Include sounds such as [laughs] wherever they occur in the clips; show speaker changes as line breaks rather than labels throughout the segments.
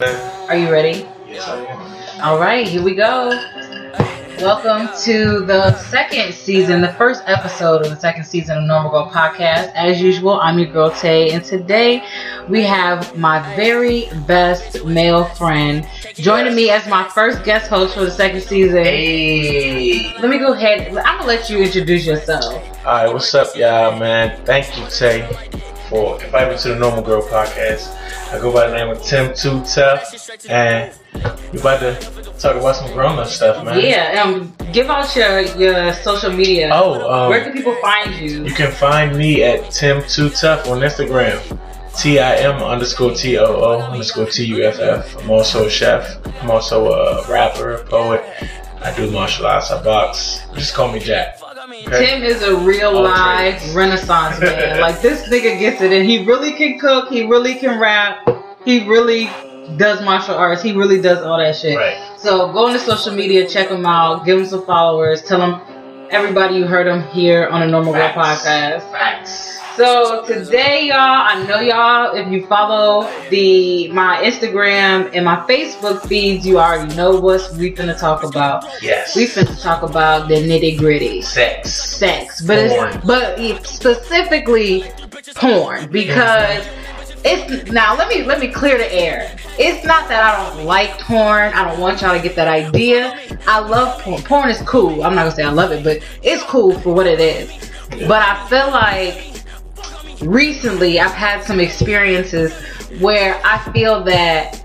Are you ready?
Yes, I am.
All right, here we go. Welcome to the second season, the first episode of the second season of Normal Girl Podcast. As usual, I'm your girl Tae, and today we have my very best male friend joining me as my first guest host for the second season.
Hey.
Let me go ahead. I'm gonna let you introduce yourself.
All right, what's up, y'all, man? Thank you, Tae, for inviting me to the Normal Girl podcast. I go by the name of Tim Too Tough, and we about to talk about some grown up stuff, man.
Yeah, um, give out your your social media.
Oh, um,
Where can people find you?
You can find me at Tim Too Tough on Instagram. T I M underscore T O O underscore T U F F. I'm also a chef. I'm also a rapper, a poet. I do martial arts. I box. Just call me Jack.
Tim is a real
All
live renaissance man. [laughs] like this nigga gets it, and he really can cook. He really can rap. He really does martial arts. He really does all that shit.
Right.
So go on to social media, check him out, give him some followers, tell him everybody you heard him here on the Normal
Facts.
podcast.
Facts.
So today, y'all, I know y'all. If you follow the my Instagram and my Facebook feeds, you already know what we finna talk about.
Yes.
We're finna talk about the nitty gritty
sex.
sex, but
Porn.
it's but it's specifically porn because it's now. Let me let me clear the air. It's not that I don't like porn. I don't want y'all to get that idea. I love porn. Porn is cool. I'm not gonna say I love it, but it's cool for what it is. But I feel like recently I've had some experiences where I feel that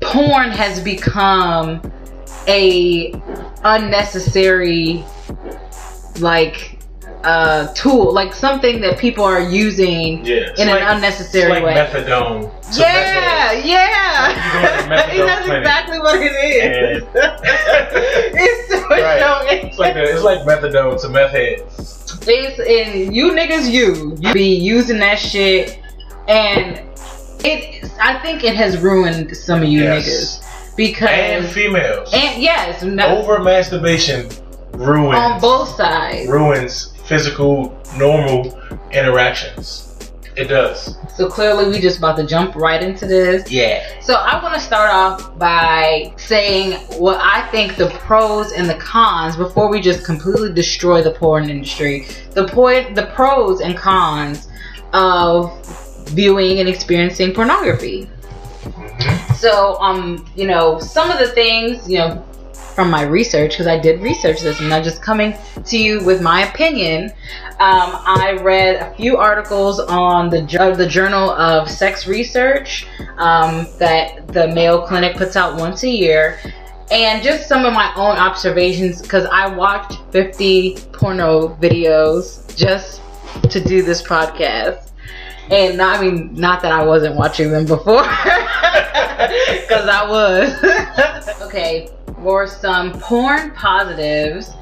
porn has become a unnecessary like uh tool like something that people are using
Yeah.
In
like-
an unnecessary
it's like
way
methadone.
yeah
methadone.
yeah
You go [laughs] to methadone
that's
clinic.
exactly what it is [laughs] it's so
Right.
so-
It's like the, it's like methadone to meth heads.
It's and you niggas, you you be using that shit, and it. I think it has ruined some of you
Yes.
niggas because
And females.
and yes, no,
Over masturbation ruins
on both sides.
ruins physical normal interactions. It does.
So clearly, we just about to jump right into this.
Yeah.
So I want to start off by saying what I think the pros and the cons before we just completely destroy the porn industry. The point, the pros and cons of viewing and experiencing pornography. So, um, you know, some of the things, you know, from my research, because I did research this, and I'm not just coming to you with my opinion. Um, I read a few articles on the the Journal of Sex Research um, that the Mayo Clinic puts out once a year, and just some of my own observations because I watched 50 porno videos just to do this podcast. And I mean, not that I wasn't watching them before, [laughs] because I was. [laughs] okay, for some porn positives,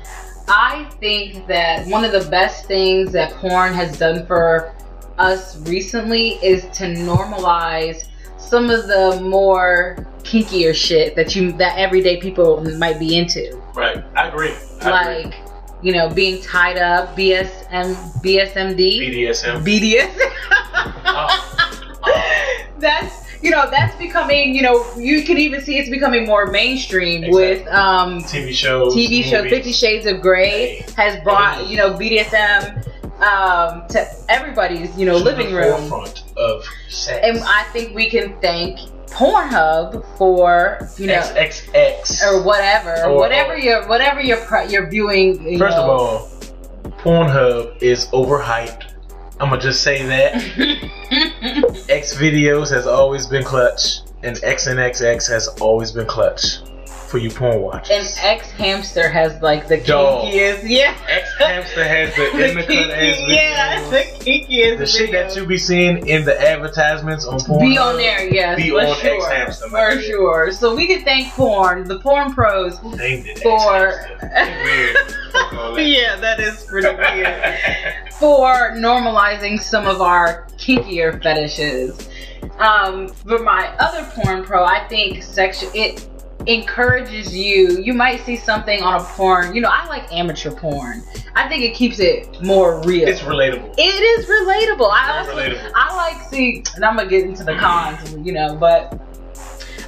I think that one of the best things that porn has done for us recently is to normalize some of the more kinkier shit that you that everyday people might be into
Right. I agree. I agree.
like you know being tied up bsm bsmd
BDSM.
bds
Oh. [laughs] [laughs]
that's you know that's becoming you know you can even see it's becoming more mainstream
Exactly.
with um
TV shows.
tv show
movies.
50 shades of gray has brought you know bdsm um to everybody's you know
To
living room
Forefront of sex.
and I think we can thank Pornhub for you know
XXX.
or whatever,
Or-
whatever
or-
you're whatever you're pre- you're viewing. You
First of all, Pornhub is overhyped. I'm gonna just say that. [laughs] X videos has always been clutch, and X and XNXX has always been clutch for you porn watchers.
and X Hamster has like the
Dog.
kinkiest, yeah.
X Hamster has the [laughs]
the
in the
kinky, yeah, the kinkiest.
The shit that you be seeing in the advertisements on porn.
be on there, yes,
Be
for
on
sure,
X Hamster,
for sure. So we can thank porn, the porn pros,
Named it
for.
Weird. Fuck all that.
yeah, that is pretty weird. for normalizing some of our kinkier fetishes. Um, for my other porn pro, I think section it encourages you. You might see something on a porn. You know, I like amateur porn. I think it keeps it more real.
It's relatable.
It is relatable. I also
relatable.
I like see, and I'm gonna get into the cons, you know, but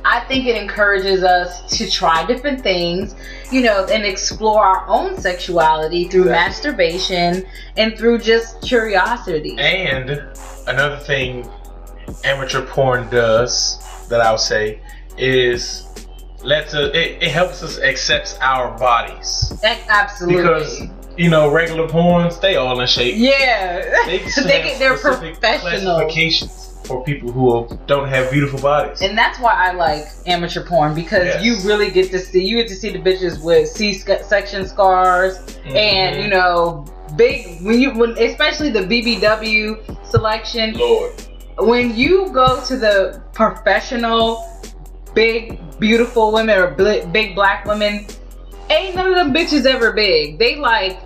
I think it encourages us to try different things, you know, and explore our own sexuality through
Exactly.
masturbation and through just curiosity.
And another thing amateur porn does that I'll say is lets us it, it helps us accept our bodies.
Absolutely.
Because you know, regular porns, they all in shape.
yeah.
They, [laughs]
They get- they're professional.
classifications for people who don't have beautiful bodies.
And that's why I like amateur porn because
Yes.
you really get to see you get to see the bitches with C section scars and
Mhm.
you know big when you when especially the BBW selection
Lord.
when you go to the professional big beautiful women or bl- big black women ain't none of them bitches ever big they like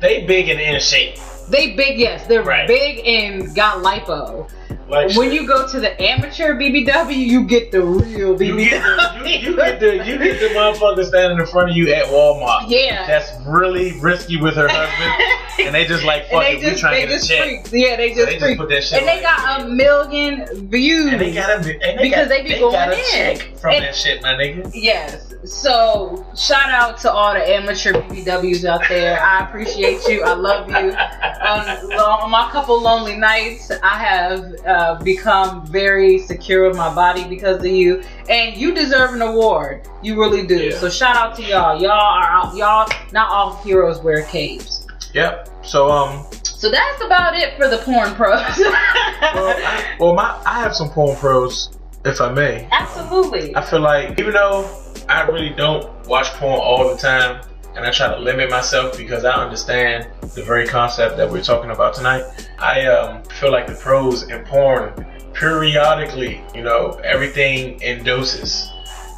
They big and in shape.
they big yes they're
Right.
big and got lipo
Like
when you go to the amateur BBW you get the real
you
BBW
get the, you, you get the you get the motherfucker standing in front of you at Walmart.
yeah
That's really risky with her husband, [laughs] and they just like fuck it,
they
we trying to get a
just
check.
freaks. Yeah, they
So
just
they just put that shit
and they got a million views.
And they got a and they
Because
got,
they be
got
going
a
in.
check from
And-
that shit, my nigga.
Yes. So shout out to all the amateur BBWs out there. I appreciate you. I love you. [laughs] On, on my couple lonely nights, I have uh, become very secure with my body because of you, and you deserve an award. You really do.
Yeah.
So shout out to y'all. Y'all are out. Y'all. Not all heroes wear capes.
Yep. So um,
So that's about it for the porn pros. [laughs]
well, I, well, my I have some porn pros, if I may.
Absolutely.
I feel like even though I really don't watch porn all the time, and I try to limit myself because I understand the very concept that we're talking about tonight. I um, feel like the pros in porn periodically, you know, everything in doses.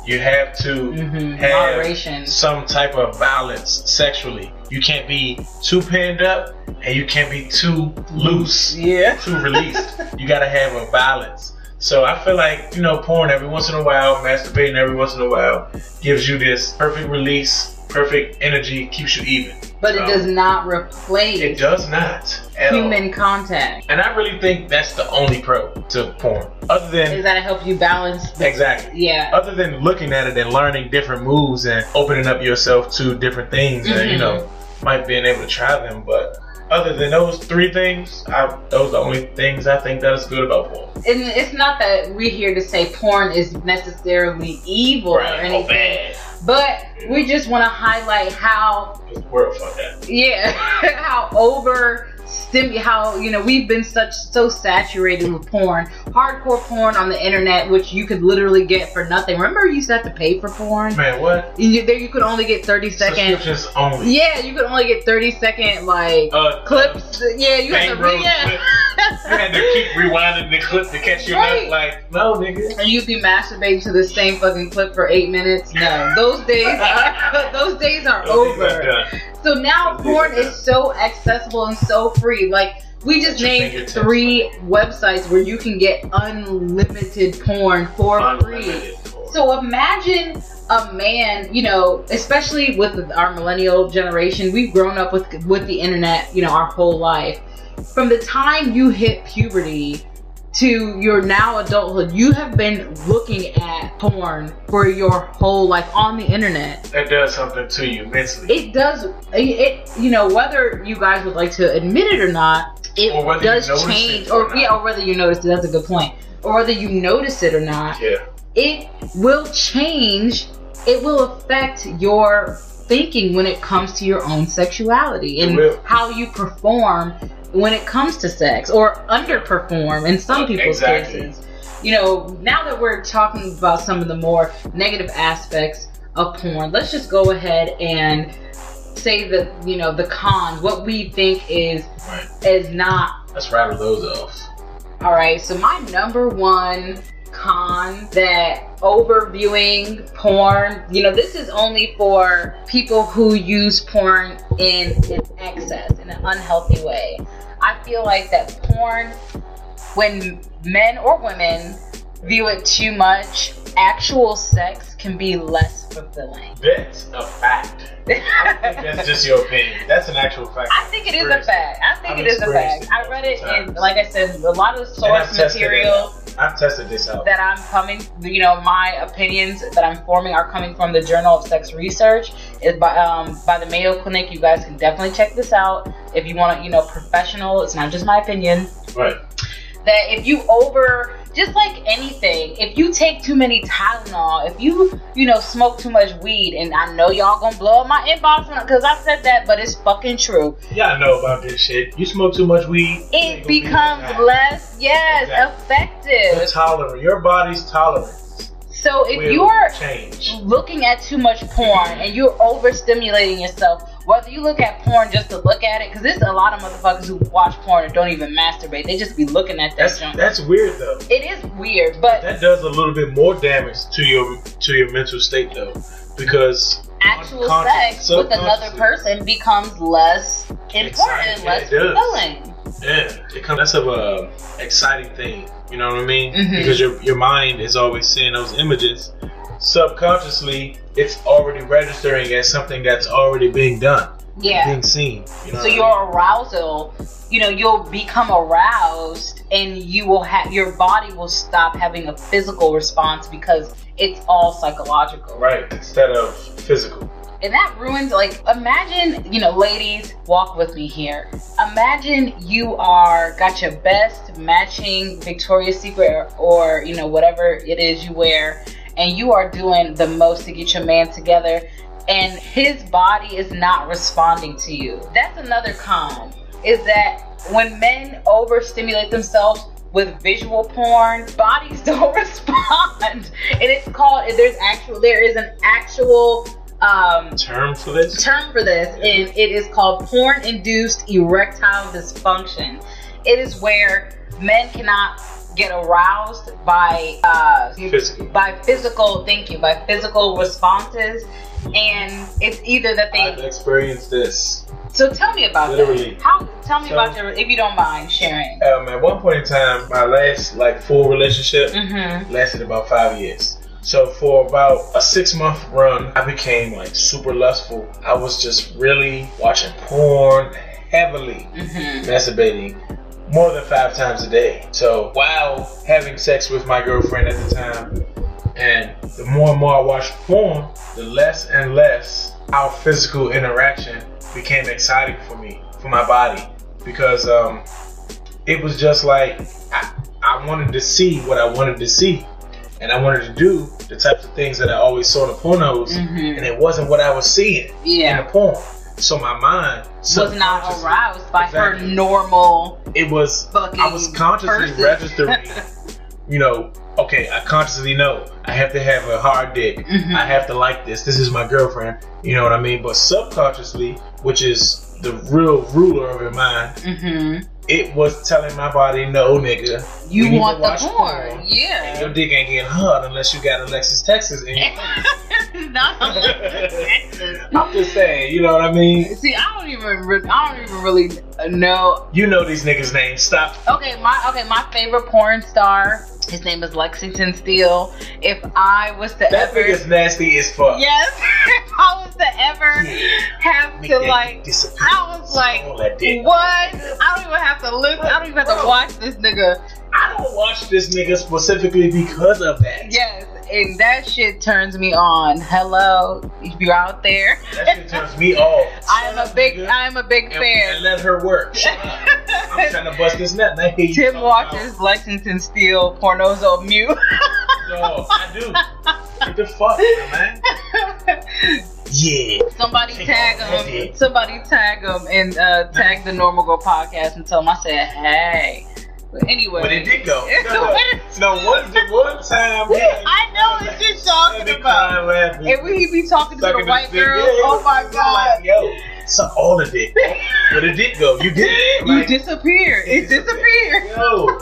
You have to
Mhm.
have
Moderation.
some type of balance sexually. You can't be too pinned up, and you can't be too loose
Yeah.
too released. [laughs] you gotta have a balance. So I feel like, you know, porn every once in a while, masturbating every once in a while, gives you this perfect release, perfect energy, keeps you even.
But it
Um,
does not replace
It does not at all.
human contact.
And I really think that's the only pro to porn. Other than Is
that it help you balance? The,
exactly.
yeah.
Other than looking at it and learning different moves and opening up yourself to different things and you
Mhm.
know, might being able to try them, but other than those three things, I, those are the only things I think that is good about porn.
And it's not that we're here to say porn is necessarily evil or
Right, or
anything,
bad.
But we just want to highlight how,
The world fuck that.
yeah, [laughs] how over stim how you know we've been such so saturated with porn, hardcore porn on the internet, which you could literally get for nothing. Remember, you used to have to pay for porn.
Man, what?
You, there, you could only get thirty second.
Subscriptions only.
Yeah, you could only get thirty second like
Uh,
clips. Yeah, you had to read. Yeah.
You had to keep rewinding the clip to catch your
Right.
nut. Like, no, nigga.
and you'd be masturbating to the same fucking clip for eight minutes. No, [laughs] [laughs] those days are those days are
Those things are
over. So now
Those
porn is so accessible and so free. Like we just named three websites where you can get unlimited porn for free.
Porn.
So imagine a man, you know, especially with our millennial generation, we've grown up with with the internet, you know, our whole life. From the time you hit puberty to your now adulthood, you have been looking at porn for your whole life on the internet.
that does something to you mentally.
It does it you know, whether you guys would like to admit it or not, it
Or
does change
it or
or yeah, or whether you notice it, that's a good point. or whether you notice it or not,
Yeah.
it will change. It will affect your thinking when it comes to your own sexuality and how you perform when it comes to sex or underperform in some people's
Exactly.
cases. You know, now that we're talking about some of the more negative aspects of porn, let's just go ahead and say that, you know, the cons, what we think is
Right.
is not
Let's rattle those off.
all right, so my number one con that overviewing porn, you know, this is only for people who use porn in, in excess, in an unhealthy way. I feel like that porn, when men or women view it too much, actual sex can be less fulfilling.
That's a fact. [laughs] That's just your opinion. That's an actual fact.
I think it is a fact. I think
I've
it is a fact. I read it in, like I said, a lot of the
And I've
source material.
I've tested this out.
that I'm coming, you know, my opinions that I'm forming are coming from the Journal of Sex Research. Is by um, by the Mayo Clinic. You guys can definitely check this out if you want to, you know, professional. It's not just my opinion.
Right.
That if you over, just like anything, if you take too many Tylenol, if you, you know, smoke too much weed, and I know y'all gonna blow up my inbox because I said that, but it's fucking true.
Y'all know about this shit. You smoke too much weed.
It
gonna be
becomes less, yes,
Exactly.
effective.
Your tolerance, your body's tolerance.
So if you're
change.
looking at too much porn and you're overstimulating yourself, whether you look at porn just to look at it, because there's a lot of motherfuckers who watch porn and don't even masturbate. They just be looking at that
That's
junk.
that's weird though.
It is weird, but
That does a little bit more damage to your to your mental state though, because
actual sex with another person becomes less important
yeah,
less fulfilling.
yeah, it comes That's a uh, exciting thing. You know what I mean?
Mhm.
Because your your mind is always seeing those images. Subconsciously, it's already registering as something that's already being done,
Yeah.
being seen. You know
So
I
your arousal, you know, you'll become aroused and you will have your body will stop having a physical response because it's all psychological.
right instead of physical.
And that ruins like imagine, you know, ladies, walk with me here. Imagine you are got your best matching Victoria's Secret or, or you know, whatever it is you wear, and you are doing the most to get your man together and his body is not responding to you. That's another con. Is that when men overstimulate themselves with visual porn, bodies [laughs] don't [laughs] respond. And it's called there's actual there is an actual um
Term for this?
term for this, and it is called porn induced erectile dysfunction. It is where men cannot get aroused by uh,
Physical.
by physical thank you by physical responses and it's either that
I've
they
experienced this.
so tell me about
Literally.
that how tell me
So-
about your if you don't mind sharing
Um, at one point in time, my last like full relationship
mm-hmm
lasted about five years. So for about a six month run, I became like super lustful. I was just really watching porn heavily,
mm-hmm
masturbating more than five times a day. So while having sex with my girlfriend at the time, and the more and more I watched porn, the less and less our physical interaction became exciting for me, for my body, because um, it was just like I, I wanted to see what I wanted to see, and I wanted to do the types of things that I always saw in the pornos,
Mhm.
and it wasn't what I was seeing in
yeah
the porn. So my mind
was not aroused by
Exactly.
her normal
It was I was consciously
person.
registering. [laughs] you know, okay, I consciously know I have to have a hard dick.
Mhm.
I have to like this. This is my girlfriend. You know what I mean? But subconsciously, which is the real ruler of your mind,
mm-hmm
it was telling my body, no, nigga.
you
we need to
want the porn,
And
yeah
your dick ain't getting hard unless you got Alexis Texas in you. [laughs]
not Texas. [laughs]
I'm just saying, you know what I mean?
See, I don't even, re- I don't even really know.
You know these niggas' names. Stop.
Okay, my okay, my favorite porn star. His name is Lexington Steele. If I was to
That
ever,
nigga's nasty as fuck.
yes, [laughs] if I was to ever have
Make
to like,
disappear.
I was like,
that
what? I don't even have to look. I don't even have to watch this nigga.
I don't watch this nigga specifically because of that.
Yes, and that shit turns me on. Hello, if you're out there,
That shit turns me off. [laughs]
I am a big, I am a big
and,
fan.
and let her work. I'm [laughs] trying to bust this nut.
Tim watches Lexington Steele pornos on mute.
Yo, I do. What the fuck, man? [laughs] Yeah.
Somebody tag him. Somebody tag him and uh, tag the Normal Girl podcast and tell him I said hey. But anyway,
But it did go. [laughs] No, no. no one, one time. Yeah,
I know what you're talking about.
laughing.
And he be talking to the white girl,
Yeah,
oh my god,
Like, yo, suck all of it. But it did go. You did it. [laughs]
you disappeared. It disappeared.
Yo,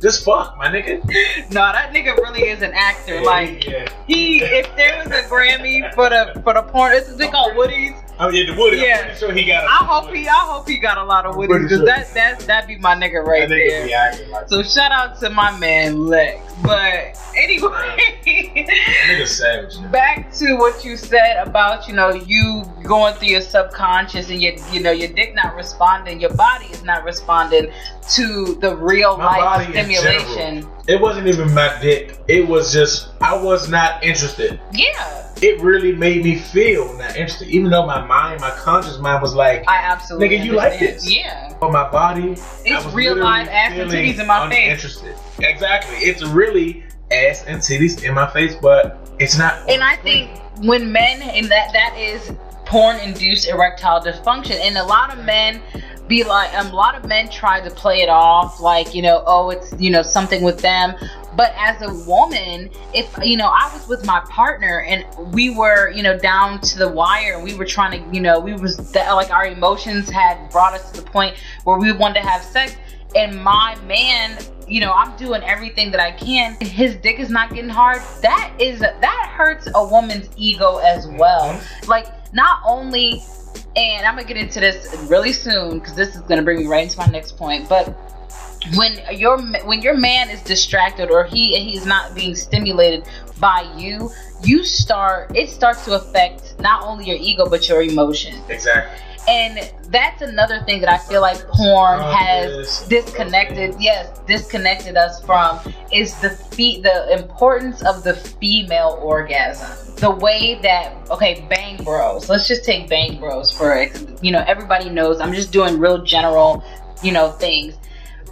just fuck, my nigga. [laughs]
No, that nigga really is an actor. Like
yeah.
he, if there was a Grammy for the for the porn, it's a thing called Woody's.
Oh, I'm in the Woody.
Yeah.
I'm sure he got. a-
I hope he, I hope he got a lot of Woody's because
sure.
that that that be my nigga right
That nigga
there.
be acting like.
So shout out to my man Lex. But anyway,
Nigga savage. nigga.
back to what you said about you know you going through your subconscious and your you know your dick not responding, your body is not responding to the real
My body
life
in
stimulation.
It wasn't even my dick. It was just I was not interested.
Yeah,
It really made me feel not interested, even though my mind, my conscious mind, was like,
I absolutely.
Nigga, you like
understand.
this.
Yeah,
But my body." I
it's real live ass and titties in my face.
uninterested. Exactly. It's really ass and titties in my face, but it's not.
And I think when men and that that is porn induced erectile dysfunction. And a lot of men be like um, a lot of men try to play it off like you know oh it's you know something with them. But as a woman if you know i was with my partner and we were you know down to the wire and we were trying to you know we was that like our emotions had brought us to the point where we wanted to have sex. And my man you know i'm doing everything that i can. His dick is not getting hard. That is that hurts a woman's ego as well. Mm-hmm. Like not only and i'm gonna get into this really soon because this is gonna bring me right into my next point but when your when your man is distracted or he he's not being stimulated by you you start it starts to affect not only your ego but your emotion.
Exactly.
And that's another thing that I feel like porn
Oh,
has disconnected. Yes, disconnected us from is the fe- the importance of the female orgasm. The way that okay, Bang Bros. Let's just take Bang Bros for you know everybody knows. I'm just doing real general you know things.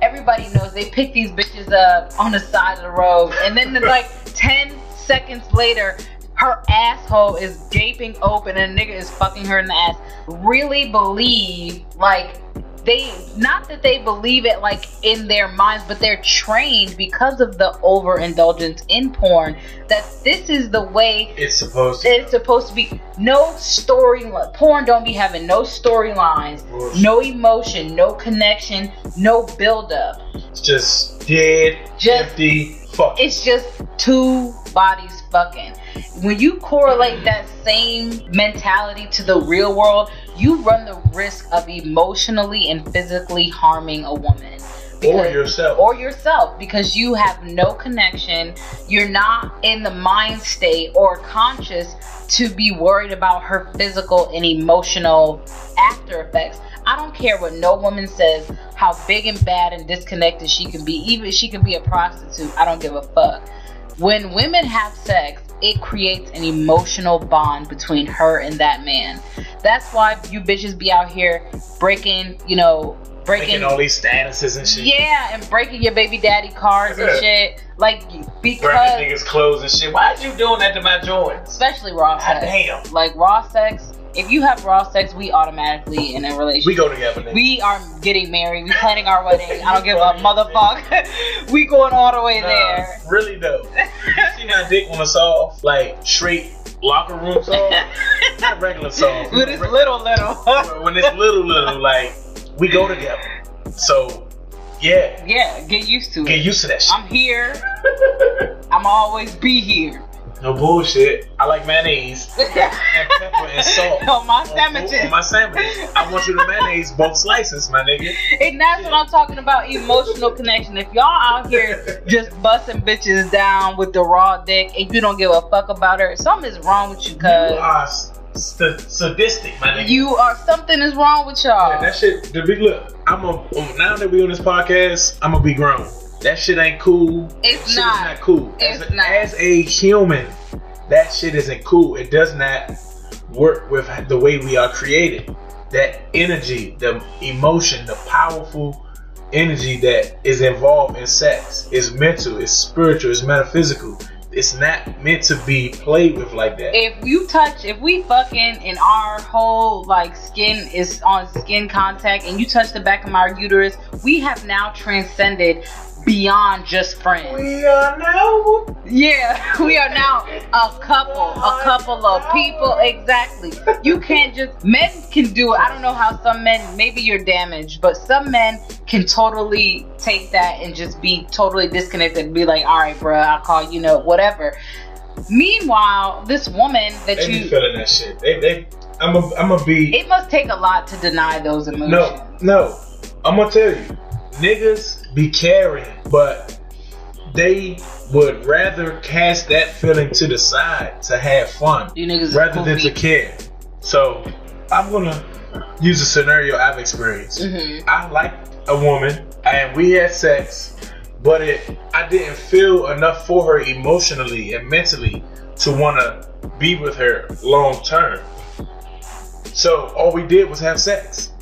Everybody knows they pick these bitches up on the side of the road, and then like [laughs] ten seconds later, her asshole is gaping open and a nigga is fucking her in the ass. Really believe like they not that they believe it like in their minds, but they're trained because of the overindulgence in porn that this is the way
It's supposed to.
it's supposed to be. No story porn don't be having no storylines, no emotion, no connection, no build up.
It's just dead,
Just-
empty, fuck.
It's just two bodies fucking. When you correlate that same mentality to the real world, you run the risk of emotionally and physically harming a woman.
or yourself.
or yourself because you have no connection. You're not in the mind state or conscious to be worried about her physical and emotional after effects. I don't care what no woman says, how big and bad and disconnected she can be. Even if she can be a prostitute. I don't give a fuck. When women have sex, it creates an emotional bond between her and that man. That's why you bitches be out here breaking, you know, breaking
Making all these statuses and shit.
yeah, and breaking your baby daddy cards and shit. Like because
niggas' clothes and shit. Why are you doing that to my joints?
especially raw
ah,
God
damn.
Like raw sex. If you have raw sex, we automatically in a relationship.
We go together, nigga.
We are getting married. We planning our wedding. I don't give a motherfucker. [laughs] we going all the way
Nah,
there.
Really though. You see my dick when it's off, like straight locker room soft, [laughs] not regular soft.
But it's little, little.
when it's little, little, like we go together. So, yeah,
yeah, get used to
get
it.
Get used to that shit.
I'm here. [laughs] I'm always be here.
No bullshit. I like mayonnaise [laughs] and pepper and salt.
On my sandwiches.
On my sandwiches. I want you to mayonnaise both slices, my nigga.
And that's what I'm talking about emotional connection. If y'all out here just busting bitches down with the raw dick and you don't give a fuck about her, something is wrong with you,
are st- sadistic, my nigga.
You are something is wrong with y'all.
that shit. The big look. I'm a um, now that we on this podcast. I'm gonna be grown. That shit ain't cool.
It's
shit
not.
Not cool.
It's
as, a,
not.
as a human, that shit isn't cool. It does not work with the way we are created. That energy, the emotion, the powerful energy that is involved in sex. is mental, it's spiritual, it's metaphysical. It's not meant to be played with like that.
if you touch if we fucking and our whole like skin is on skin contact and you touch the back of my uterus we have now transcended beyond just friends
We are now.
yeah [laughs] we are now a couple a couple of people exactly you can't just men can do it i don't know how some men maybe you're damaged but some men can totally take that and just be totally disconnected and be like all right bro i'll call you know whatever meanwhile this woman that
They
you
be feeling that shit. They, they. I'm a, I'm a be.
it must take a lot to deny those emotions.
No, no. I'm gonna tell you, niggas be caring, but they would rather cast that feeling to the side to have fun
You niggas is
rather than to care. So I'm gonna use a scenario I've experienced.
Mhm.
I liked a woman and we had sex, but it I didn't feel enough for her emotionally and mentally to wanna be with her long term. So all we did was have sex.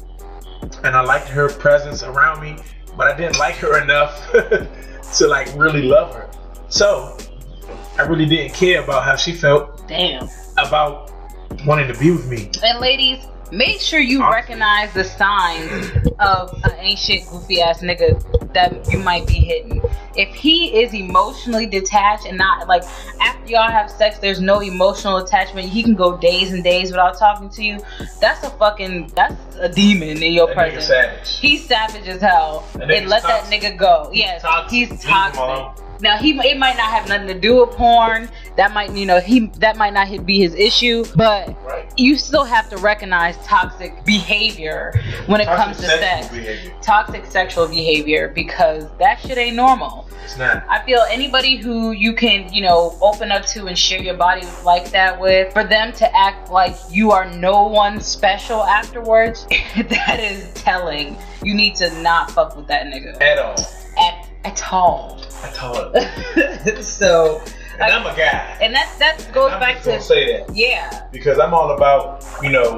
And I liked her presence around me, but I didn't like her enough [laughs] to like really love her. So I really didn't care about how she felt
Damn.
about wanting to be with me.
And ladies, make sure you recognize the signs of an ancient goofy ass nigga that you might be hitting. If he is emotionally detached and not like after y'all have sex, there's no emotional attachment. He can go days and days without talking to you. That's a fucking that's a demon in your
That
presence.
savage.
He's savage as hell. And let
toxic.
that nigga go. Yes,
toxic.
he's
Leave him
toxic. Now he it might not have nothing to do with porn. That might you know he that might not be his issue, but
Right.
you still have to recognize toxic behavior when it
Toxic
comes to sex.
behavior.
Toxic sexual behavior because that shit ain't normal.
It's not.
I feel anybody who you can, you know, open up to and share your body like that with, for them to act like you are no one special afterwards, [laughs] that is telling. You need to not fuck with that nigga
At all.
At, all. at all.
I told [laughs]
so,
And I'm a guy.
and that that goes back
just
to
say that
yeah,
because I'm all about you know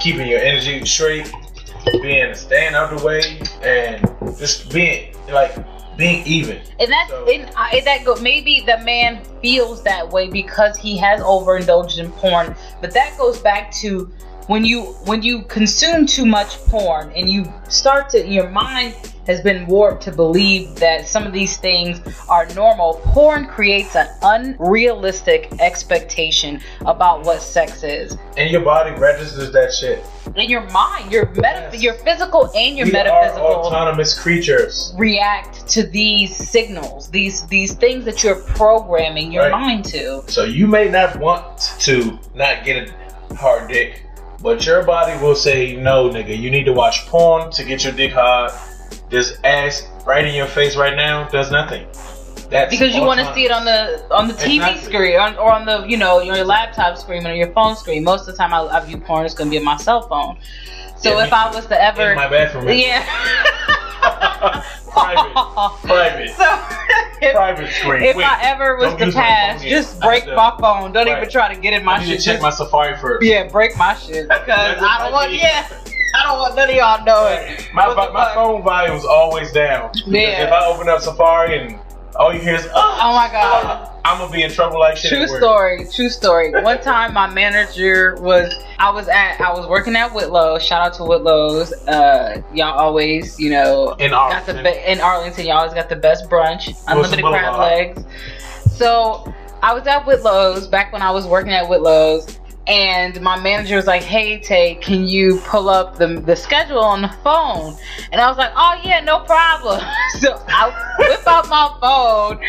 keeping your energy straight, being staying out the way, and just being like being even.
and that's
So-
and uh, I, that go maybe the man feels that way because he has overindulged in porn, but that goes back to when you when you consume too much porn and you start to your mind has been warped to believe that some of these things are normal porn creates an unrealistic expectation about what sex is
And your body registers that shit.
in your mind your meta
Yes.
your physical and your
we are
metaphysical
autonomous creatures.
react to these signals these these things that you're programming your
Right.
mind to
So you may not want to not get a hard dick, but your body will say, no, nigga, you need to watch porn to get your dick hard. This ass right in your face right now does nothing. That's
because you want to see it on the on the TV
Exactly.
screen or, or on the you know your laptop screen or your phone screen. Most of the time, I, I view porn is going to be on my cell phone. So
Yeah,
if I was to ever,
in my bathroom. [laughs]
yeah, [laughs]
private, [laughs] private,
So if,
private screen.
if
Wait,
I ever was to pass, just break my phone. Don't even try to get in my
I need
shit.
to check
Just-
my Safari first.
yeah, break my shit because I don't want. Yeah, I don't want none of y'all knowing.
My, my, my phone volume is always down.
Yeah.
If I open up Safari and all you hear is, oh,
Oh my god.
I'm gonna be in trouble like shit.
True story, true story. One time my manager was I was at I was working at Whitlow. Shout out to Whitlow's. Uh y'all always, you know,
In
got the
Arlington.
be- in Arlington, y'all always got the best brunch, unlimited crab legs. So I was at Whitlow's back when I was working at Whitlow's and my manager was like, "Hey, Tae, can you pull up the the schedule on the phone?" And I was like, "Oh yeah, no problem." [laughs] so I whip out my phone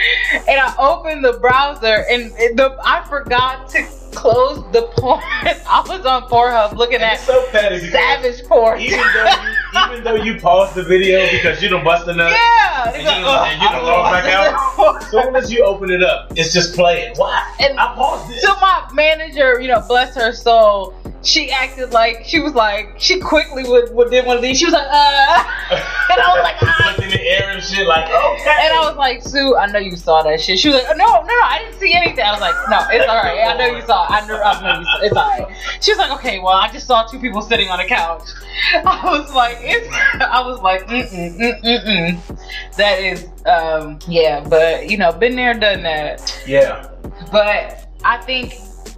and I opened the browser and the I forgot to close the porn. [laughs] I was on Pornhub looking
And
at
so
savage porn.
even though you, even though you paused the video because you don't bust nut,
yeah,
And you don't- and you don't log back out? as soon as you open it up, it's just playing. Why?
And
I paused it.
So my manager, you know, bless her soul, she acted like she was like she quickly would, would did one of these. She was like, uh, [laughs] and I was like, ah.
In the air and shit like, okay.
And I was like, Sue, I know you saw that shit. She was like, no, no, no, I didn't see anything. I was like, no, it's all right. I know you saw. I know, I know you saw. It's all right. She was like, okay, well, I just saw two people sitting on a couch. [laughs] I was like, it's. I was like, mm mm mm mm mm. That is, um, yeah, but you know, been there, done that.
yeah.
But I think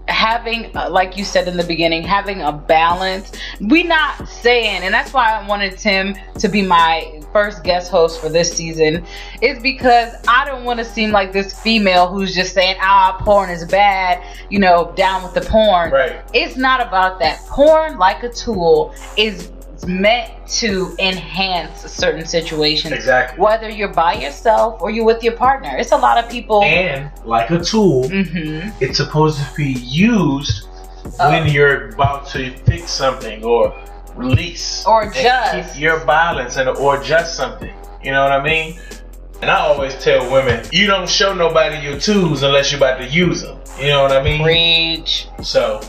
having uh, like you said in the beginning having a balance. We not saying and that's why i wanted tim to be my first guest host for this season is because i don't want to seem like this female who's just saying ah porn is bad you know down with the porn.
Right.
it's not about that. Porn like a tool is meant to enhance certain situations
Exactly.
whether you're by yourself or you're with your partner it's a lot of people
And like a tool,
hmm
it's supposed to be used
Oh.
when you're about to fix something or release
Or adjust.
keep your balance and or adjust something. You know what I mean? And I always tell women, you don't show nobody your tools unless you're about to use them. You know what I mean?
Reach.
So,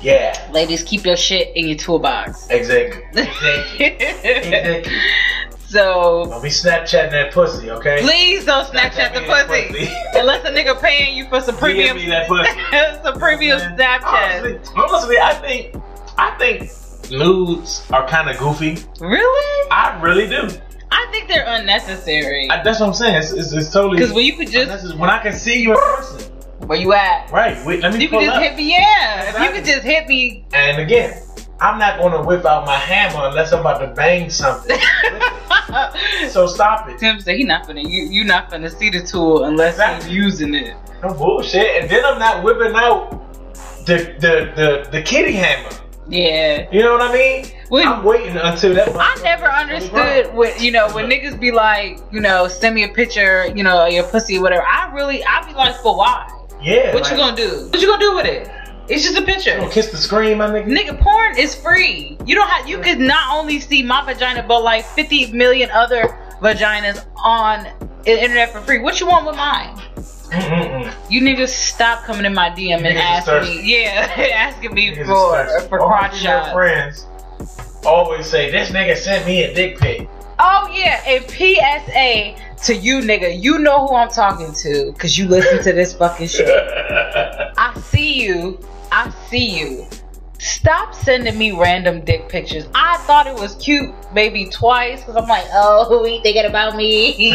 yeah,
Ladies, keep your shit in your toolbox.
exactly. Exactly. [laughs] exactly.
so
Don't be Snapchatting that pussy, okay?
please don't Snapchat the
that
pussy. [laughs] Unless a nigga paying you for some
Give
premium
me that pussy. [laughs]
some premium Snapchat.
Honestly, honestly, I think I think nudes are kind of goofy.
Really?
I really do.
I think they're unnecessary.
I, that's what I'm saying. It's, it's, it's totally.
Because when you could just
when I can see you in person,
where you at?
right? Wait, let me
You
pull
could just
up.
hit me, yeah. If you
Exactly.
could just hit me,
And again, I'm not going to whip out my hammer unless I'm about to bang something. [laughs] so stop it.
Tim said he not finna you you not finna see the tool unless
Exactly.
he's using it.
No bullshit. And then I'm not whipping out the the the, the kitty hammer.
Yeah.
You know what I mean?
When-
I'm waiting until that.
I never understood what you know when niggas be like, you know, send me a picture, you know, your pussy, whatever. I really, I be like, for why?
Yeah.
What
like,
you gonna do? What you gonna do with it? It's just a picture.
you gonna kiss the screen, my nigga?
Nigga, porn is free. You don't have. You could not only see my vagina, but like 50 million other vaginas on the internet for free. What you want with mine?
Mm-mm-mm.
You niggas stop coming in my DM and asking me, yeah, [laughs] asking me
Niggas
for for
All
crotch shots.
friends always say, "This nigga sent me a dick pic."
Oh yeah, and PSA to you, nigga. You know who I'm talking to, cause you listen to this fucking shit. [laughs] I see you. I see you. Stop sending me random dick pictures. I thought it was cute maybe twice because I'm like, oh, he thinking about me? [laughs] you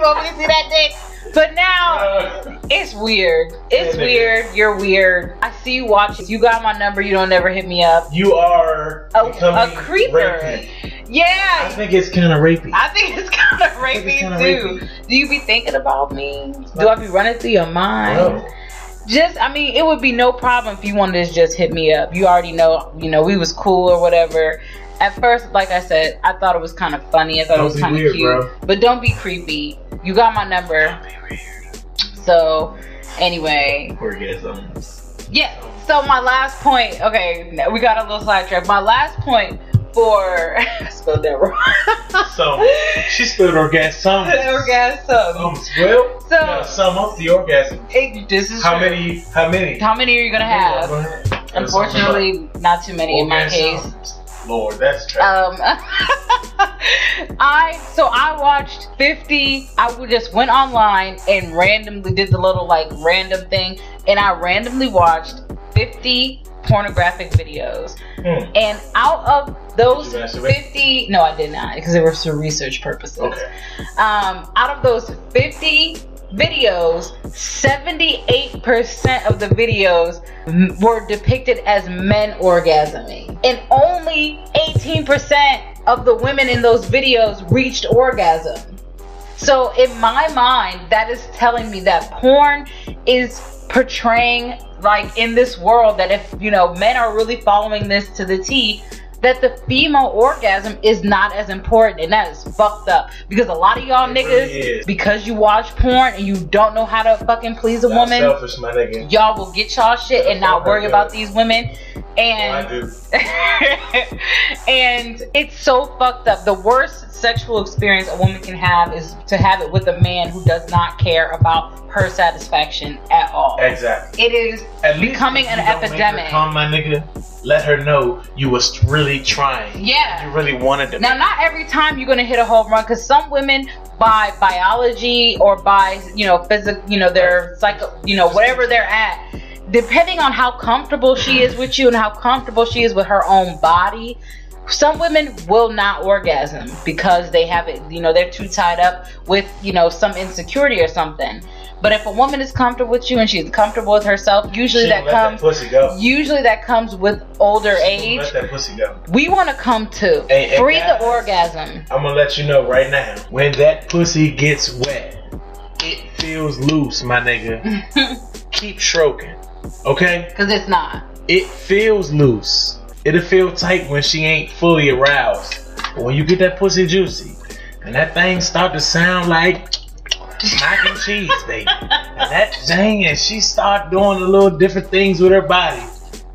want me to see that dick? But now uh, it's weird. It's
Yeah,
weird. You're weird. I see you watching. You got my number. You don't never hit me up.
you are
A, a creeper.
rapey.
Yeah.
I think it's kind of rapey.
I think it's [laughs] kind of rapey too. Do you be thinking about me? Do I be running through your mind?
Bro,
Just, I mean, it would be no problem if you wanted to just hit me up. You already know, you know, we was cool or whatever. At first, like I said, I thought it was kind of funny. I thought
Don't
it was kind of cute.
bro.
But don't be creepy. You got my number. So, anyway,
orgasms.
yeah. So my last point. Okay, we got a little sidetracked. My last point for [laughs] I spelled that wrong.
So [laughs] she spelled orgasm.
Orgasm.
Um, well,
So-
you gotta sum up the orgasm.
It- this is
How
true.
many? How many?
How many are you gonna have? Unfortunately, not too many in my case.
Lord, that's trash.
Um, [laughs] I so I watched 50. I just went online and randomly did the little like random thing, and I randomly watched 50 pornographic videos.
Hmm.
And out of those
Did you masturbate?
50, no, I did not because they were for research purposes.
Okay.
Um, out of those 50 videos, 78% of the videos were depicted as men orgasming. And only 18% of the women in those videos reached orgasm. So, in my mind, that is telling me that porn is portraying, like in this world, that if, you know, men are really following this to the T, that the female orgasm is not as important. And that is fucked up. Because a lot of y'all niggas,
really
because you watch porn and you don't know how to fucking please a woman,
Selfish, my nigga.
y'all will get y'all shit and not worry about these women.
I
And
do. [laughs]
and it's so fucked up. The worst sexual experience a woman can have is to have it with a man who does not care about her satisfaction at all.
Exactly.
It is
At
becoming an
don't make her
epidemic.
Come, my nigga. Let her know you was really trying.
Yeah.
You really wanted to.
Now, not every time you're gonna hit a home run, because some women, by biology or by you know physical, you know their psycho, you know whatever they're at, depending on how comfortable she is with you and how comfortable she is with her own body. Some women will not orgasm because they have it, you know, they're too tied up with, you know, some insecurity or something. But if a woman is comfortable with you and she's comfortable with herself, usually that comes
that
usually that comes with older
She
age.
Let that pussy go.
We want to come to
hey,
free
guys.
the orgasm.
I'm gonna let you know right now. When that pussy gets wet, it feels loose, my nigga. [laughs] Keep stroking, okay?
Because it's not.
It feels loose. It'll feel tight when she ain't fully aroused. But when you get that pussy juicy, and that thing start to sound like mac and cheese, baby. And that thing, and she start doing a little different things with her body.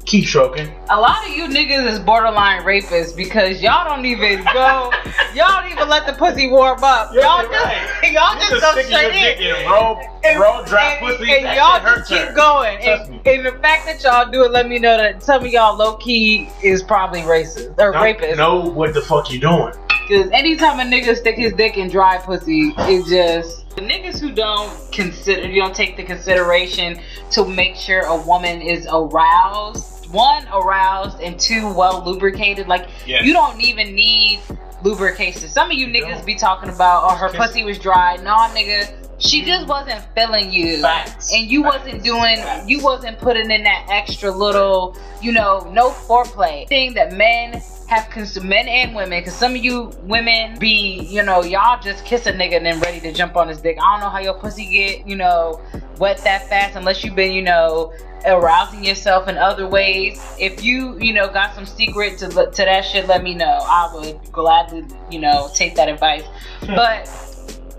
Keep stroking.
A lot of you niggas is borderline rapists because y'all don't even go, y'all don't even let the pussy warm up. Y'all just,
right. [laughs]
y'all
You
just
just
go straight
dick
in.
in roll,
And-
roll, drop
and,
pussy.
and y'all just keep going. And, and the fact that y'all do it, let me know that some of y'all low key is probably racist or
Don't
rapist.
know what the fuck you doing.
Because anytime a nigga stick his dick in dry pussy, it just the niggas who don't consider, you don't take the consideration to make sure a woman is aroused. One, aroused, and two, well lubricated. Like
Yes.
you don't even need lubrication. Some of you
You
niggas
don't.
be talking about, oh, her pussy was dry. Nah, nigga, she mm-hmm. just wasn't feeling you
Facts.
and you
Facts.
wasn't doing
Facts.
you wasn't putting in that extra little you know no foreplay thing that men have consumed men and women because some of you women be you know y'all just kiss a nigga and then ready to jump on his dick. I don't know how your pussy get you know wet that fast unless you've been you know arousing yourself in other ways. If you you know got some secret to to that shit let me know. I would gladly you know take that advice. Hmm. But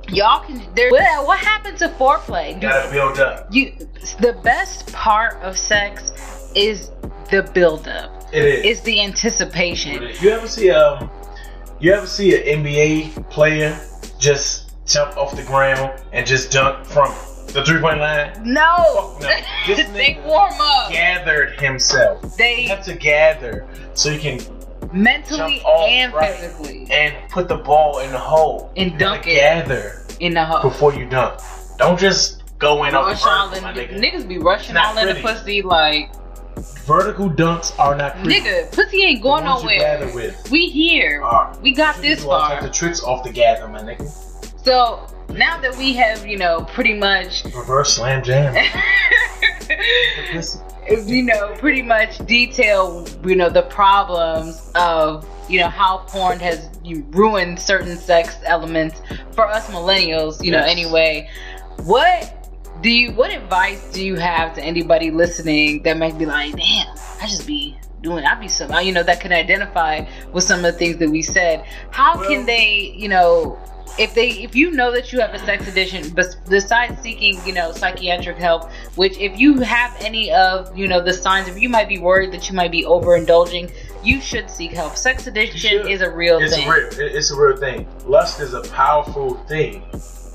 y'all can there what, what happened to foreplay?
You gotta build up.
you the best part of sex is the buildup
It is.
is the anticipation
You ever see um, you ever see an NBA player just jump off the ground and just dunk from the three point line?
no,
Fuck no. [laughs]
They warm up
Gathered himself. You
they
have to gather so you can
mentally and
right.
physically
and put the ball in the hole.
And
You
dunk it.
Gather
in the hole
before you dunk. Don't just go in
rush
off
all
the
in
my nigga.
niggas be rushing all in the pussy like
Vertical dunks are not pretty.
nigga pussy ain't going nowhere we here we got this far
of tricks off the gather, my nigga.
so now that we have you know pretty much
Reverse slam jam. [laughs]
You know, pretty much detail, you know, the problems of, you know, how porn has ruined certain sex elements for us millennials, you know, anyway. What do you what advice do you have to anybody listening that might be like, damn, I just be doing I be some you know, that can identify with some of the things that we said. How
Well-
can they, you know, if they if you know that you have a sex addiction but besides seeking you know psychiatric help which if you have any of you know the signs if you might be worried that you might be overindulging you should seek help sex addiction is a real
it's
thing
real. It's a real thing. Lust is a powerful thing.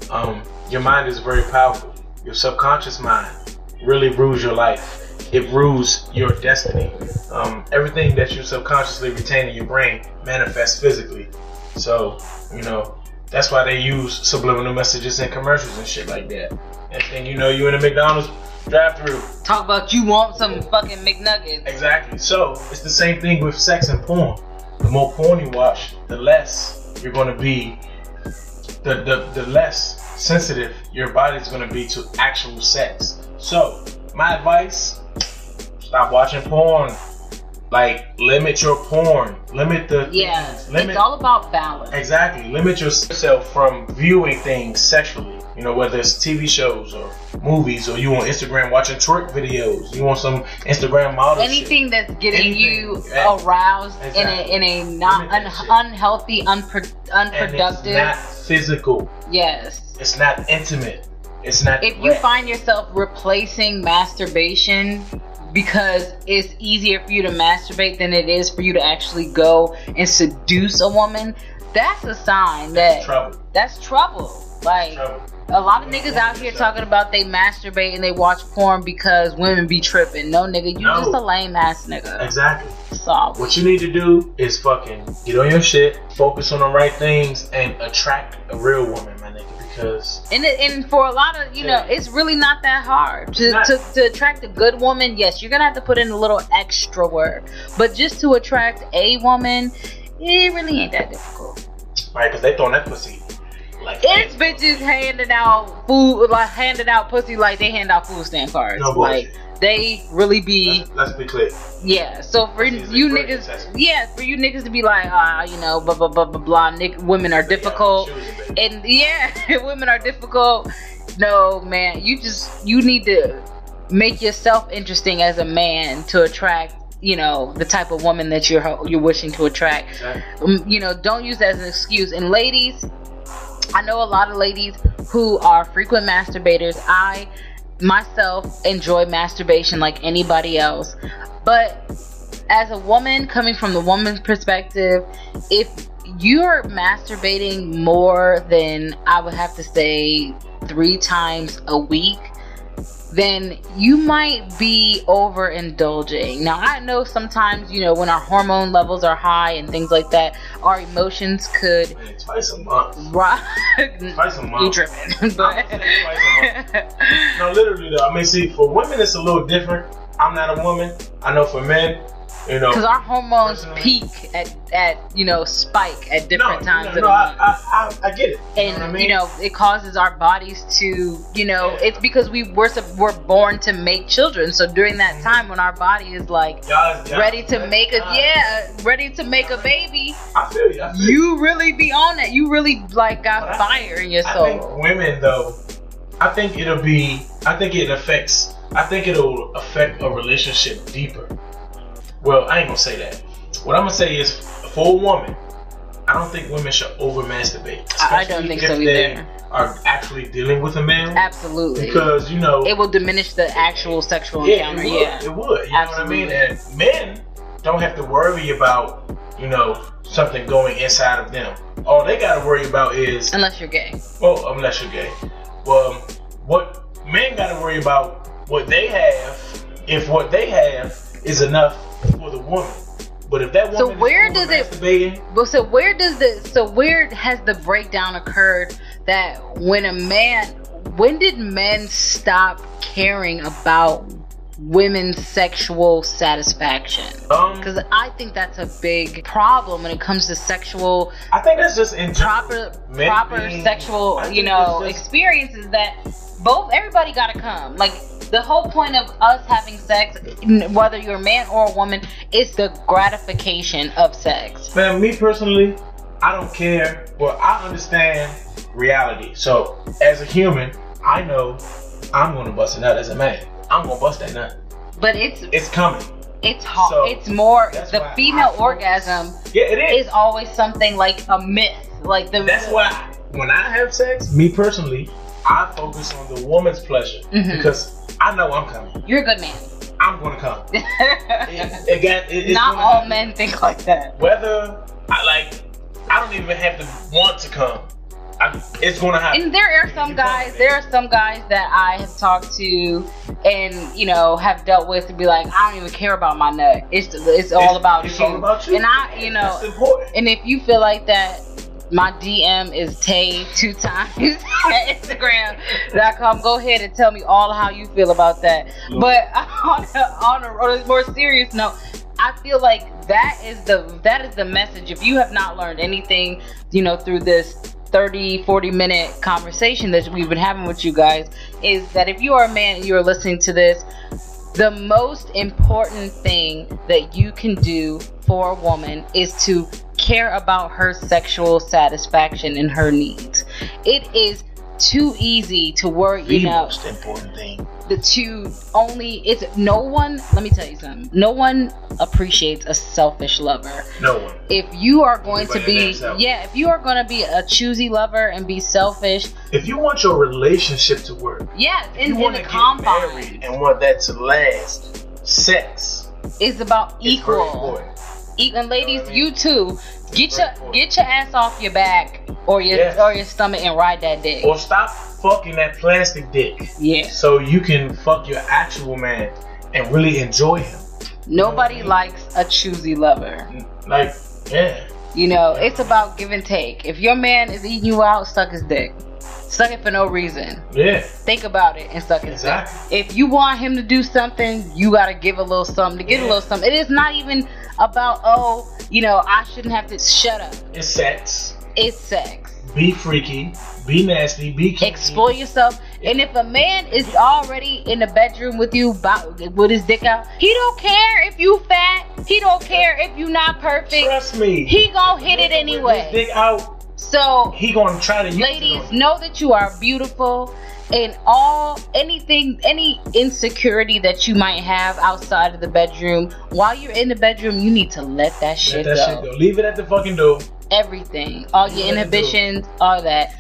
Um, your mind is very powerful. Your subconscious mind really rules your life. It rules your destiny. Um, everything that you subconsciously retain in your brain manifests physically. So, you know, that's why they use subliminal messages in commercials and shit like that. And then you know you in a McDonald's drive-through.
talk about you want some fucking mcnuggets
Exactly. So it's the same thing with sex and porn. The more porn you watch, the less you're going to be, the, the the less sensitive your body's going to be to actual sex. So my advice: stop watching porn. Like limit your porn. Limit the
yeah.
Limit
it's all about balance
Exactly. Limit yourself from viewing things sexually. You know, whether it's TV shows or movies, or you on Instagram watching twerk videos. You want some Instagram model
anything
shit.
that's getting
Anything.
you aroused
Exactly.
in a in a not un, unhealthy unpro, unproductive
physical.
yes
It's not intimate. It's not.
if you find yourself replacing masturbation because it's easier for you to masturbate than it is for you to actually go and seduce a woman that's a sign that
Trouble.
that's trouble. Like
Trouble.
a lot of niggas out here talking about they masturbate and they watch porn because women be tripping. No nigga, you
No.
just a lame ass nigga.
Exactly.
So
What you need to do is fucking get on your shit, focus on the right things, and attract a real woman, my nigga. Because
and it, and for a lot of you know, it's really not that hard to,
Not-
to to attract a good woman. Yes, you're gonna have to put in a little extra work, but just to attract a woman, it really ain't that difficult.
right, because they throwing that pussy like
It's bitches handing out food, like handing out pussy like they hand out food stamp cards.
No
like they really be
Let's, let's be clear.
Yeah, so for you niggas,
assessment.
yeah, for you niggas to be like, ah, you know, blah blah blah blah blah. Nick, women are difficult,
Yeah,
and yeah, [laughs] women are difficult. No, man, you just you need to make yourself interesting as a man to attract, you know, the type of woman that you're you're wishing to attract.
Exactly.
Um, you know, don't use that as an excuse. And ladies, I know a lot of ladies who are frequent masturbators. I myself enjoy masturbation like anybody else. But as a woman, coming from the woman's perspective, if you're masturbating more than I would have to say three times a week, then you might be overindulging. Now, I know sometimes, you know, when our hormone levels are high and things like that, our emotions could
Man, twice a month.
rise. [laughs]
Twice a
you
month.
tripping. But [laughs]
No, literally though. I mean, see, for women it's a little different. I'm not a woman. I know for men, you know.
Because our hormones peak at, at, you know, spike at different
no,
times
no,
of
no,
the
I,
month.
I, I, I get it. You
and
know I mean?
you know it causes our bodies to you know
Yeah.
it's because we were we're born to make children so during that
Mm-hmm.
time when our body is like
Y'all- y'all-
ready to make a
y'all-
yeah ready to make a baby
I feel you. Feel you.
you really be on that you really like got
But
fire in your
I think
soul
women though, I think it'll be. I think it affects. I think it'll affect a relationship deeper. Well, I ain't gonna say that. What I'm gonna say is, for a woman, I don't think women should over masturbate.
I- don't think so
they. Are actually dealing with a man
absolutely
because you know
it will diminish the actual sexual
yeah,
encounter
it would.
yeah
It would. You know what I mean? And men don't have to worry about you know something going inside of them. All they got to worry about is
unless you're gay
well, unless you're gay. Well, what men got to worry about what they have. If what they have is enough for the woman, but if that
So
woman
where
is
does it- But so where does the so where has the breakdown occurred that when a man when did men stop caring about women's sexual satisfaction?
um,
Because I think that's a big problem when it comes to sexual
I think that's just in
proper proper sexual you know
just-
experiences that both everybody gotta come like the whole point of us having sex whether you're a man or a woman is the gratification of sex
Man, me personally, I don't care. Well, I understand reality. So, as a human, I know I'm gonna bust a nut as a man. I'm gonna bust that nut.
but it's
It's coming.
It's hard.
So,
it's more the female orgasm
Yeah, it is.
is always something like a myth. Like the
That's why when I have sex, me personally, I focus on the woman's pleasure
Mhm.
because I know I'm coming.
you're a good man.
I'm gonna come. [laughs] It, got, it,
Not all
happen.
men think like that.
Whether I like, I don't even have to want to come. I, it's gonna happen.
And there are some guys. There are some guys that I have talked to, and you know, have dealt with to be like, I don't even care about my nut. It's it's all
It's-
about
it's
you.
all about you.
And I, you know, and if you feel like that, my DM is Tae two times [laughs] at Instagram.com. Go ahead and tell me all how you feel about that. But [laughs] on a, on, a, on a more serious note, I feel like that is the that is the message. If you have not learned anything, you know, through this 30, 40 minute conversation that we've been having with you guys, is that if you are a man and you're listening to this, the most important thing that you can do for a woman is to care about her sexual satisfaction and her needs. It is too easy to worry,
The
you know,
most important thing.
the two only it's no one let me tell you something no one appreciates a selfish lover
No one.
if you are going to be yeah if you are going to be a choosy lover and be selfish
If you want your relationship to work,
yeah in, in the confines
and want that to last, sex is about
equal Even ladies, you too. Get your get your ass off your back or your
Yes.
or your stomach and ride that dick.
Or stop fucking that plastic dick
Yeah.
so you can fuck your actual man and really enjoy him.
Nobody likes a choosy lover.
Like, yeah.
You know, it's about give and take. If your man is eating you out, suck his dick. Suck it for no reason.
Yeah.
Think about it and suck it.
Exactly.
If you want him to do something, you gotta give a little something to get a little something. It is not even about oh, you know, I shouldn't have to shut up.
It's sex.
It's sex.
Be freaky. Be nasty. Be kinky.
Exploit yourself. And if a man is already in the bedroom with you with his dick out, he don't care if you fat. He don't care if you not perfect.
Trust me.
He gonna hit it
With
anyway.
his dick out.
So
He gonna try to use
ladies know that you are beautiful and all anything any insecurity that you might have outside of the bedroom while you're in the bedroom you need to let that shit,
Let that
go.
shit go. Leave it at the fucking door.
everything all your
Let it go.
inhibitions all that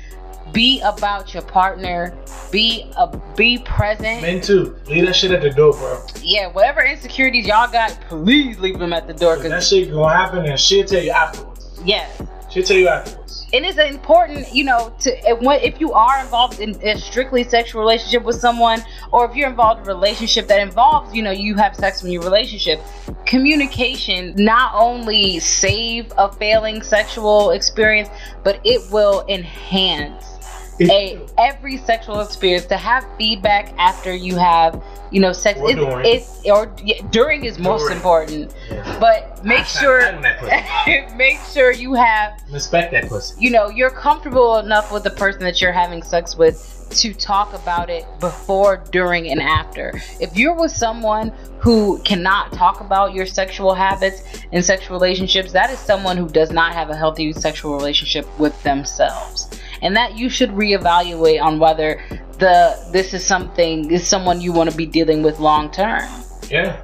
be about your partner be a be present
Men too. Leave that shit at the door, bro.
yeah whatever insecurities y'all got please leave them at the door
Cause
That
shit gonna happen and she'll tell you afterwards.
yes
She'll tell you afterwards.
and it's important, you know, to if, if you are involved in a strictly sexual relationship with someone, or if you're involved in a relationship that involves, you know, you have sex in your relationship, communication not only save a failing sexual experience, but it will enhance a every sexual experience to have feedback after you have you know sex
Or
it,
during.
it's or yeah, during is most
During.
important
Yeah.
but make sure [laughs] make sure you have
Respect that pussy.
you know you're comfortable enough with the person that you're having sex with to talk about it before during and after if you're with someone who cannot talk about your sexual habits and sexual relationships that is someone who does not have a healthy sexual relationship with themselves and that you should reevaluate on whether the this is something is someone you want to be dealing with long term
Yeah.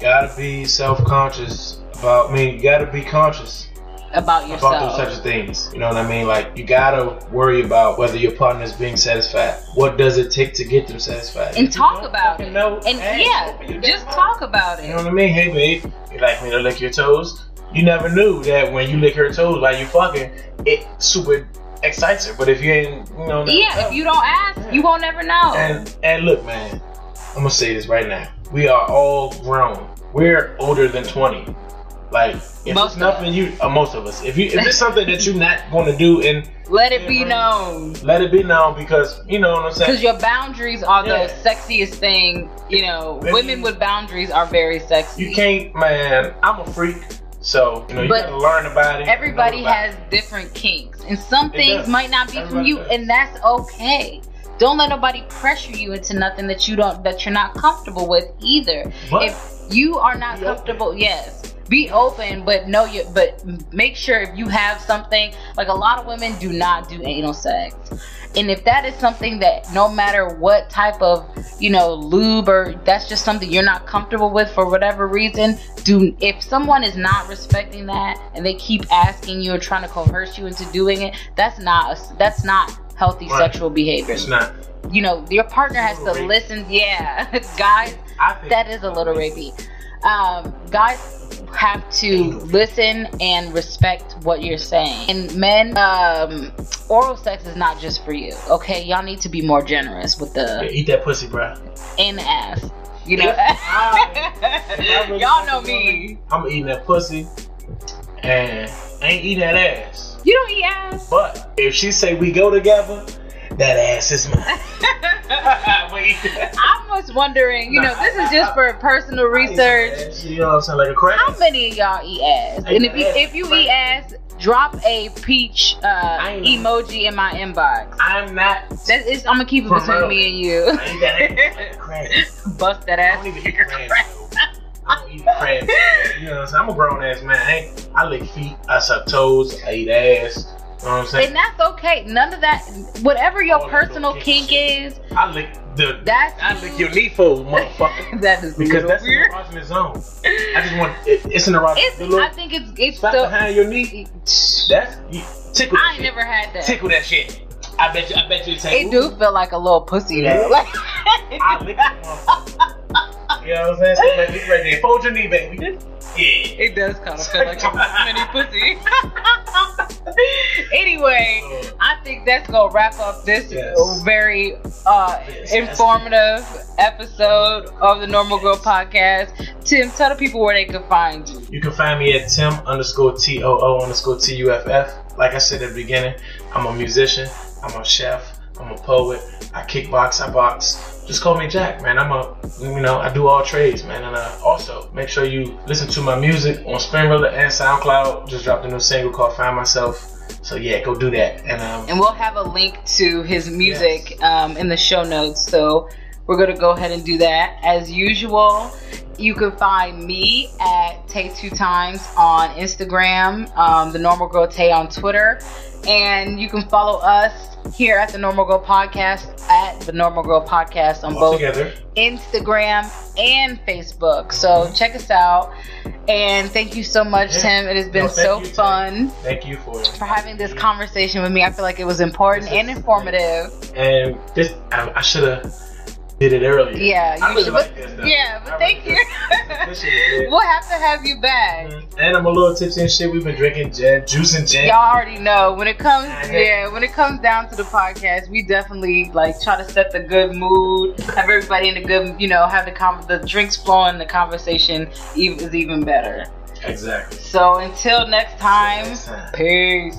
Gotta be self conscious about I mean, you gotta be conscious
about yourself
about
yourself
those such things. You know what I mean? Like you gotta worry about whether your partner is being satisfied. What does it take to get them satisfied?
and talk about
fucking
it
know,
and
ask,
yeah just
damn
talk about it.
You know what I mean? Hey babe, you like me to lick your toes? You never knew that when you lick her toes while you fucking, it super excites her. But if you ain't, you know,
Yeah, if you don't ask, you won't ever know.
and and look, man, I'm gonna say this right now. We are all grown. We're older than 20. Like, if
Most
it's nothing you, uh, most of us, if you, if it's something that you're not gonna do, and [laughs]
Let it be
Yeah,
known.
let it be known because you know what I'm saying.
Because your boundaries are
Yeah.
the sexiest thing. You know,
Maybe-
women with boundaries are very sexy.
You can't, man. I'm a freak, so you know you
But
gotta learn about it.
Everybody
about
has different kinks, and some
It
things might not be from you,
does.
and that's okay. Don't let nobody pressure you into nothing that you don't that you're not comfortable with either.
But
if you are not
be open.
comfortable, yes, be open, but know you. But make sure if you have something like a lot of women do not do anal sex, and if that is something that no matter what type of you know lube or that's just something you're not comfortable with for whatever reason, do if someone is not respecting that and they keep asking you or trying to coerce you into doing it, that's not a, that's not healthy
Right.
sexual behavior.
it's not.
You know, your partner has to listen. Yeah, [laughs] guys, that is a little rapey. Um, guys have to listen and respect what you're saying. And men, um, oral sex is not just for you. Okay, y'all need to be more generous with
Yeah,
the
eat that pussy, bro.
in ass. You know,
I- really [laughs]
y'all know me.
I'm eating that pussy, and I ain't eating that ass.
You don't eat ass.
But if she say we go together, that ass is mine. [laughs] Wait.
I was wondering. You know, this is just for personal research.
You know what I'm saying? Like a crack.
How many of y'all eat ass? And if you if you eat ass, drop a peach uh, emoji in my inbox.
I'm not.
That is, I'm gonna keep it between
real.
me and you.
I ain't [laughs] that ass like.
Bust that
I don't even eat crabs. I don't eat crabs. You know what I'm saying? I'm a grown ass man. I, I lick feet. I suck toes. I eat ass. You know what I'm saying?
And that's okay. None of that, whatever your
All
personal kink is,
I lick the.
that's
I lick your knee fold, motherfucker. [laughs]
that is
Because that's
weird.
the erogenous zone. I just want it, it's an erogenous.
It's,
the little
I think it's it's still.
behind your knee. That's you, tickle. that
I ain't
shit.
never had that.
tickle that shit. I bet you. I bet you. Take,
It do feel like a little pussy
Yeah.
though. Like,
I lick that motherfucker. You know what I'm saying? My dick right there. Fold your knee, baby. [laughs] Yeah.
It does kind of feel like a [laughs] mini pussy. [laughs] anyway, I think that's gonna wrap up this
Yes.
very uh, informative episode of the Normal Girl Podcast. Tim, tell the people where they can find you.
You can find me at Tim underscore T O O underscore T U F F. Like I said at the beginning, I'm a musician, I'm a chef, I'm a poet, I kickbox, I box. Just call me Jack, man. I'm a, you know, I do all trades, man. And uh, also, make sure you listen to my music on Spinrilla and SoundCloud. Just dropped a new single called Find Myself. So yeah, go do that. And um,
And we'll have a link to his music um, in the show notes. So we're going to go ahead and do that. As usual, you can find me at Tae Two Times on Instagram, um, the Normal Girl Tae on Twitter. And you can follow us here at the Normal Girl Podcast at the Normal Girl Podcast on
all
both
together.
Instagram and Facebook. So check us out. And thank you so much,
Yeah.
Tim. It has been
No,
so
you,
fun
Thank you for
for having this conversation with me. I feel like it was important and informative.
And this, I, I should have did it earlier.
Yeah,
I really
should.
like
But,
this, though.
yeah, but
really
thank you.
this. This shit is lit.
we'll have to have you back. Mm-hmm.
And I'm a little tipsy and shit. We've been drinking gin, juice and gin.
Y'all already know when it comes, yeah, when it comes down to the podcast, we definitely like try to set the good mood, have everybody in a good, you know, have the com- the drinks flowing, the conversation even, is even better.
Exactly.
So until next time,
next time.
peace.